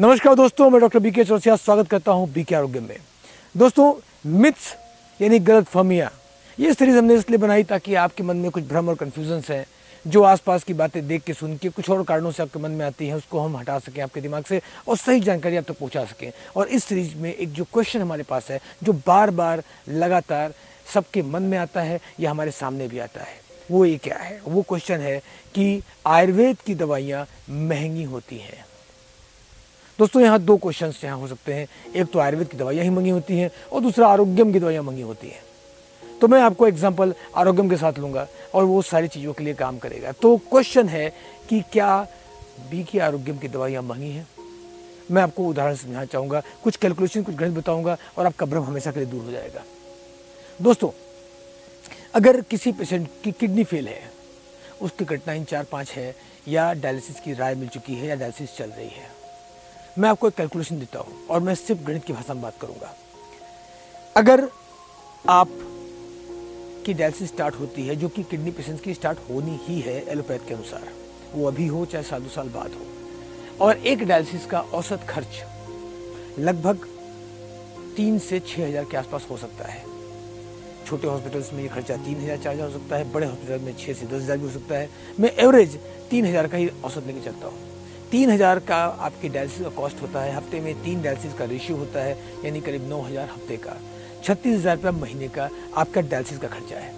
नमस्कार दोस्तों, मैं डॉक्टर बीके चौरसिया स्वागत करता हूँ बीके आरोग्य में। दोस्तों, मिथ्स यानी गलत फहमियाँ, ये सीरीज़ हमने इसलिए बनाई ताकि आपके मन में कुछ भ्रम और कन्फ्यूजन्स हैं, जो आसपास की बातें देख के सुन के कुछ और कारणों से आपके मन में आती हैं, उसको हम हटा सकें आपके दिमाग से और सही जानकारी आप तक पहुँचा सकें। और इस सीरीज़ में एक जो क्वेश्चन हमारे पास है, जो बार बार लगातार सबके मन में आता है, या हमारे सामने भी आता है। वो ये क्या है? वो क्वेश्चन है कि आयुर्वेद की दवाइयाँ महँगी होती हैं। दोस्तों, यहाँ दो क्वेश्चन यहाँ हो सकते हैं। एक तो आयुर्वेद की दवाइयाँ ही मंगी होती हैं और दूसरा आरोग्यम की दवाइयाँ मंगी होती हैं। तो मैं आपको एग्ज़ाम्पल आरोग्यम के साथ लूँगा और वो सारी चीज़ों के लिए काम करेगा। तो क्वेश्चन है कि क्या बी की आरोग्यम की दवाइयाँ महँगी हैं? मैं आपको उदाहरण समझाना चाहूँगा, कुछ कैलकुलेशन कुछ गणित बताऊँगा और आपका भ्रम हमेशा के लिए दूर हो जाएगा। दोस्तों, अगर किसी पेशेंट की किडनी फेल है, उसकी कटनाइन चार पाँच है या डायलिसिस की राय मिल चुकी है या डायलिसिस चल रही है मैं आपको एक कैलकुलेशन देता हूँ और मैं सिर्फ़ गणित की भाषा में बात करूँगा। अगर आप की डायलिसिस स्टार्ट होती है, जो कि किडनी पेशेंट्स की स्टार्ट होनी ही है एलोपैथ के अनुसार, वो अभी हो चाहे साल दो साल बाद हो, और एक डायलिसिस का औसत खर्च लगभग तीन से छः हज़ार के आसपास हो सकता है। छोटे हॉस्पिटल्स में ये खर्चा तीन हज़ार, चार हज़ार हो सकता है, बड़े हॉस्पिटल में छः से दस हज़ार भी हो सकता है। मैं एवरेज तीन हज़ार का ही औसत लेके चलता हूँ। तीन हज़ार का आपके डायलिसिस का कॉस्ट होता है, हफ़्ते में तीन डायलिसिस का रेशियो होता है, यानी करीब नौ हज़ार हफ़्ते का। छत्तीस हज़ार रुपया महीने का आपका डायलिसिस का खर्चा है।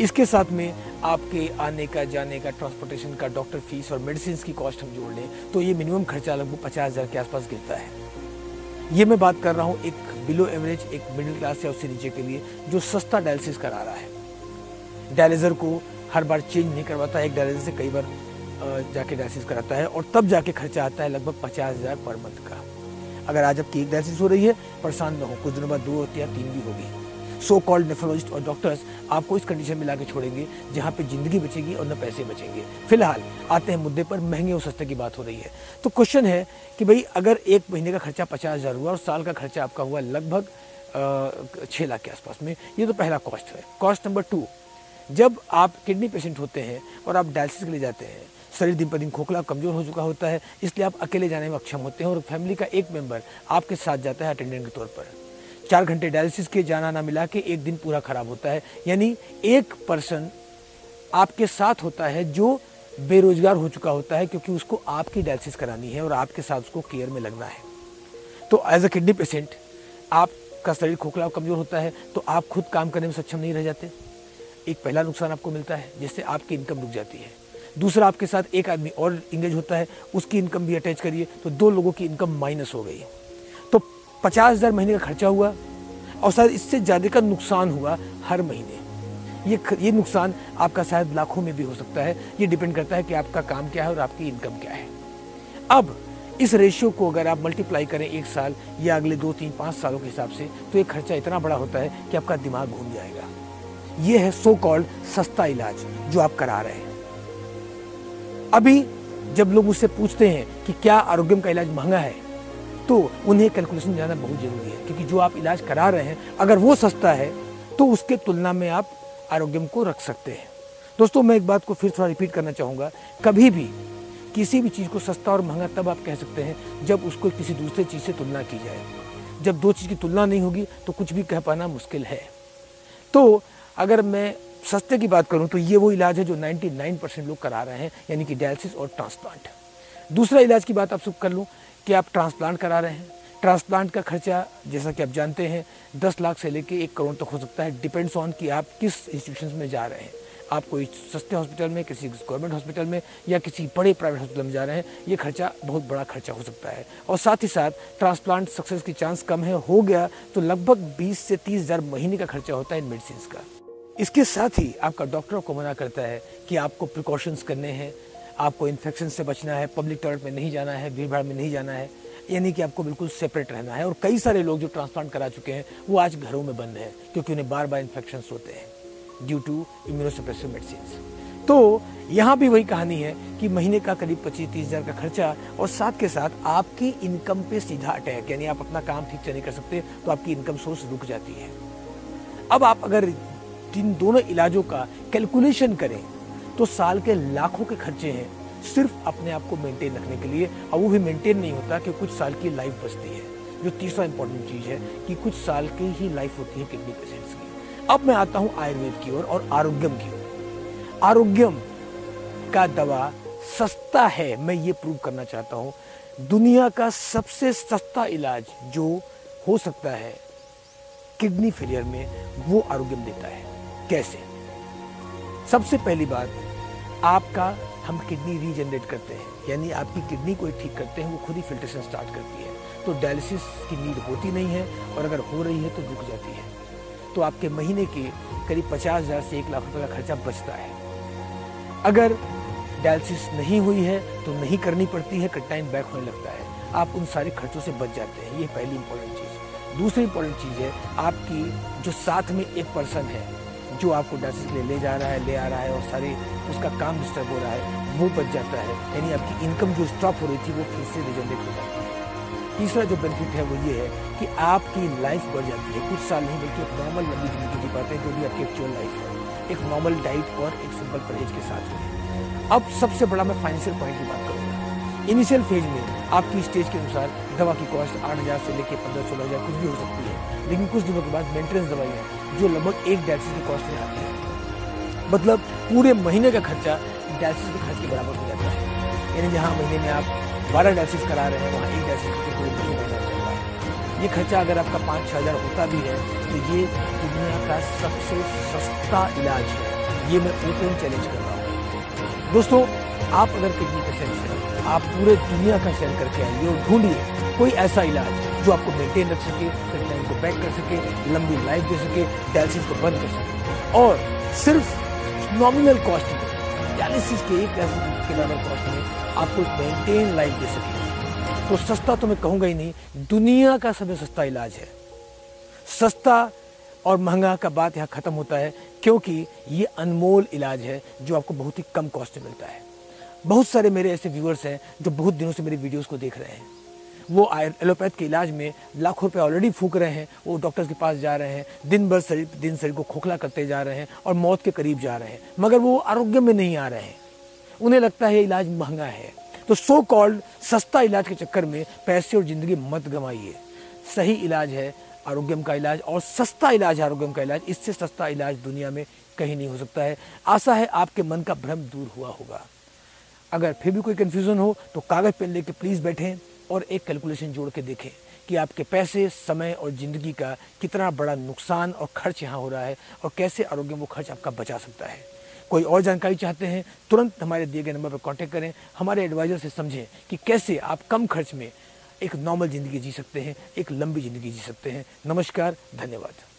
इसके साथ में आपके आने का, जाने का ट्रांसपोर्टेशन का डॉक्टर फ़ीस और मेडिसिन की कॉस्ट हम जोड़ लें तो ये मिनिमम खर्चा लगभग पचास हज़ार के आसपास गिरता है। ये मैं बात कर रहा हूँ एक बिलो एवरेज एक मिडिल क्लास या उससे नीचे के लिए, जो सस्ता डायलिसिस करा रहा है। डायलिजर को हर बार चेंज नहीं करवाता, एक डायलिसिस से कई बार जाके डायलिसिस कराता है और तब जाके खर्चा आता है लगभग पचास हज़ार पर मंथ का। अगर आज आपकी एक डायलिसिस हो रही है, परेशान न हो, कुछ दिनों बाद दो होती या तीन भी होगी। सो कॉल्ड नेफ्रोलॉजिस्ट और डॉक्टर्स आपको इस कंडीशन में लाके छोड़ेंगे, जहाँ पे ज़िंदगी बचेगी और न पैसे बचेंगे। फ़िलहाल आते हैं मुद्दे पर, महँगे और सस्ते की बात हो रही है। तो क्वेश्चन है कि भाई, अगर एक महीने का खर्चा पचास हज़ार हुआ और साल का खर्चा आपका हुआ लगभग छः लाख के आसपास में, ये तो पहला कॉस्ट है। कॉस्ट नंबर टू जब आप किडनी पेशेंट होते हैं और आप डायलिसिस के लिए जाते हैं शरीर दिन पर दिन खोखला, कमज़ोर हो चुका होता है, इसलिए आप अकेले जाने में अक्षम होते हैं और फैमिली का एक मेंबर आपके साथ जाता है अटेंडेंट के तौर पर। चार घंटे डायलिसिस के जाना ना मिला के एक दिन पूरा खराब होता है। यानी एक पर्सन आपके साथ होता है जो बेरोजगार हो चुका होता है क्योंकि उसको आपकी डायलिसिस करानी है और आपके साथ उसको केयर में लगना है। तो एज अ किडनी पेशेंट आपका शरीर खोखला और कमज़ोर होता है तो आप खुद काम करने में सक्षम नहीं रह जाते। एक पहला नुकसान आपको मिलता है, जिससे आपकी इनकम रुक जाती है। दूसरा आपके साथ एक आदमी और इंगेज होता है, उसकी इनकम भी अटैच करिए तो दो लोगों की इनकम माइनस हो गई। तो पचास हज़ार महीने का खर्चा हुआ और शायद इससे ज़्यादा का नुकसान हुआ हर महीने। ये ये नुकसान आपका शायद लाखों में भी हो सकता है। ये डिपेंड करता है कि आपका काम क्या है और आपकी इनकम क्या है। अब इस रेशियो को अगर आप मल्टीप्लाई करें एक साल या अगले दो, तीन, पाँच सालों के हिसाब से तो ये खर्चा इतना बड़ा होता है कि आपका दिमाग घूम जाएगा। ये है सो कॉल्ड सस्ता इलाज जो आप करा रहे हैं। अभी जब लोग मुझसे पूछते हैं कि क्या आरोग्यम का इलाज महँगा है तो उन्हें कैलकुलेशन जाना बहुत ज़रूरी है, क्योंकि जो आप इलाज करा रहे हैं, अगर वो सस्ता है तो उसके तुलना में आप आरोग्यम को रख सकते हैं। दोस्तों, मैं एक बात को फिर थोड़ा रिपीट करना चाहूँगा। कभी भी किसी भी चीज़ को सस्ता और महँगा तब आप कह सकते हैं जब उसको किसी दूसरे चीज़ से तुलना की जाए। जब दो चीज़ की तुलना नहीं होगी तो कुछ भी कह पाना मुश्किल है। तो अगर मैं सस्ते की बात करूँ तो ये वो इलाज है जो 99 परसेंट लोग करा रहे हैं, यानी कि डायलिसिस और ट्रांसप्लांट। दूसरा इलाज की बात आप सब कर लूँ कि आप ट्रांसप्लांट करा रहे हैं। ट्रांसप्लांट का खर्चा, जैसा कि आप जानते हैं, दस लाख से लेकर एक करोड़ तक तो हो सकता है। डिपेंड्स ऑन कि आप किस इंस्टीट्यूशन में जा रहे हैं। आप कोई सस्ते हॉस्पिटल में, किसी गवर्नमेंट हॉस्पिटल में या किसी बड़े प्राइवेट हॉस्पिटल में जा रहे हैं, ये खर्चा बहुत बड़ा खर्चा हो सकता है। और साथ ही साथ ट्रांसप्लांट सक्सेस की चांस कम है, हो गया तो लगभग 20 से तीस हज़ार महीने का खर्चा होता है इन मेडिसिन का। इसके साथ ही आपका डॉक्टर को मना करता है कि आपको प्रिकॉशंस करने हैं, आपको इन्फेक्शन से बचना है पब्लिक टॉयलेट में नहीं जाना है भीड़ भाड़ में नहीं जाना है, यानी कि आपको बिल्कुल सेपरेट रहना है। और कई सारे लोग जो ट्रांसप्लांट करा चुके हैं, वो आज घरों में बंद है, क्योंकि उन्हें बार बार इन्फेक्शन होते हैं ड्यू टू इम्यूनोसप्रेसिव मेडिसिन तो यहाँ भी वही कहानी है कि महीने का करीब पच्चीस तीस हज़ार का खर्चा और साथ के साथ आपकी इनकम पे सीधा अटैक यानी आप अपना काम ठीक से नहीं कर सकते तो आपकी इनकम सोर्स रुक जाती है। अब आप अगर इन दोनों इलाजों का कैलकुलेशन करें तो साल के लाखों के खर्चे हैं सिर्फ़ अपने आप को मेंटेन रखने के लिए। और वो भी मेंटेन नहीं होता कि कुछ साल की लाइफ बचती है। जो तीसरा इंपॉर्टेंट चीज़ है कि कुछ साल की ही लाइफ होती है किडनी पेशेंट्स की। अब मैं आता हूँ आयुर्वेद की ओर और आरोग्यम की ओर। आरोग्यम का दवा सस्ता है, मैं ये प्रूव करना चाहता हूँ। दुनिया का सबसे सस्ता इलाज जो हो सकता है किडनी फेलियर में वो आरोग्यम देता है। कैसे? सबसे पहली बात, आपका हम किडनी रीजनरेट करते हैं, यानी आपकी किडनी को ठीक करते हैं, वो खुद ही फिल्ट्रेशन स्टार्ट करती है। तो डायलिसिस की नीड होती नहीं है और अगर हो रही है तो रुक जाती है। तो आपके महीने के करीब पचास हज़ार से एक लाख रुपए का खर्चा बचता है। अगर डायलिसिस नहीं हुई है तो नहीं करनी पड़ती है कटाइन बैक होने लगता है। आप उन सारे खर्चों से बच जाते हैं, ये पहली इंपॉर्टेंट चीज़। दूसरी इंपॉर्टेंट चीज़ है, आपकी जो साथ में एक पर्सन है जो आपको डायलिसिस के ले जा रहा है, ले आ रहा है और सारे उसका काम डिस्टर्ब हो रहा है वो बच जाता है। यानी आपकी इनकम जो स्टॉप हो रही थी, वो फिर से रिजनरेट हो जाती है। तीसरा जो बेनिफिट है वो ये है कि आपकी लाइफ बढ़ जाती है। कुछ साल नहीं, बल्कि एक नॉर्मल लंबी ज़िंदगी जी पाते हैं, जो भी आपकी एक्चुअल लाइफ है। एक नॉर्मल डाइट और एक सिंपल परहेज के साथ हुई अब सबसे बड़ा मैं फाइनेंशियल पॉइंट की बात करूँगा। इनिशियल फ़ेज़ में आपकी स्टेज के अनुसार दवा की कॉस्ट आठ हज़ार से लेकर पंद्रह सोलह हज़ार कुछ भी हो सकती है। लेकिन कुछ दिनों के बाद मेंटेनेंस दवाई है जो लगभग एक डायलिसिस की कॉस्ट में आती है। मतलब पूरे महीने का खर्चा डायलिसिस के खर्च के बराबर हो जाता है। यानी जहाँ महीने में आप बारह डायलिसिस करा रहे हैं, वहाँ एक डायलिसिस के पूरे महीने महीना चल रहा है। ये खर्चा अगर आपका पाँच छः हज़ार होता भी है तो ये दुनिया का सबसे सस्ता इलाज है। ये मैं ओपन चैलेंज कर रहा हूँ। दोस्तों, आप अगर किडनी पेशेंट हैं, आप पूरे दुनिया का सैर करके आइए और ढूंढिए कोई ऐसा इलाज जो आपको मेंटेन रख सके को बैक कर सके, लंबी लाइफ दे सके डायलिसिस को बंद कर सके। और सिर्फ़ नॉमिनल कॉस्ट में डायलिसिस के एक के नॉमिनल कॉस्ट में आपको मेंटेन लाइफ दे सके। तो सस्ता तो मैं कहूँगा ही नहीं, दुनिया का सबसे सस्ता इलाज है। सस्ता और महँगा का बात यहाँ खत्म होता है, क्योंकि ये अनमोल इलाज है जो आपको बहुत ही कम कॉस्ट में मिलता है। बहुत सारे मेरे ऐसे व्यूअर्स हैं जो बहुत दिनों से मेरी वीडियोस को देख रहे हैं। वो एलोपैथ के इलाज में लाखों रुपए ऑलरेडी फूक रहे हैं, वो डॉक्टर्स के पास जा रहे हैं दिन भर शरीर दिन शरीर को खोखला करते जा रहे हैं और मौत के करीब जा रहे हैं। मगर वो आरोग्य में नहीं आ रहे हैं। उन्हें लगता है इलाज महँगा है। तो सो कॉल्ड सस्ता इलाज के चक्कर में पैसे और ज़िंदगी मत गंवाइए सही इलाज है आरोग्यम का इलाज और सस्ता इलाज है आरोग्यम का इलाज। इससे सस्ता इलाज दुनिया में कहीं नहीं हो सकता है। आशा है आपके मन का भ्रम दूर हुआ होगा। अगर फिर भी कोई कन्फ्यूज़न हो तो कागज़ पेन लेके प्लीज़ बैठें। और एक कैलकुलेशन जोड़ के देखें कि आपके पैसे, समय और ज़िंदगी का कितना बड़ा नुकसान और खर्च यहाँ हो रहा है और कैसे आरोग्य वो खर्च आपका बचा सकता है। कोई और जानकारी चाहते हैं, तुरंत हमारे दिए गए नंबर पर कांटेक्ट करें। हमारे एडवाइज़र से समझें कि कैसे आप कम खर्च में एक नॉर्मल ज़िंदगी जी सकते हैं, एक लंबी ज़िंदगी जी सकते हैं। नमस्कार, धन्यवाद।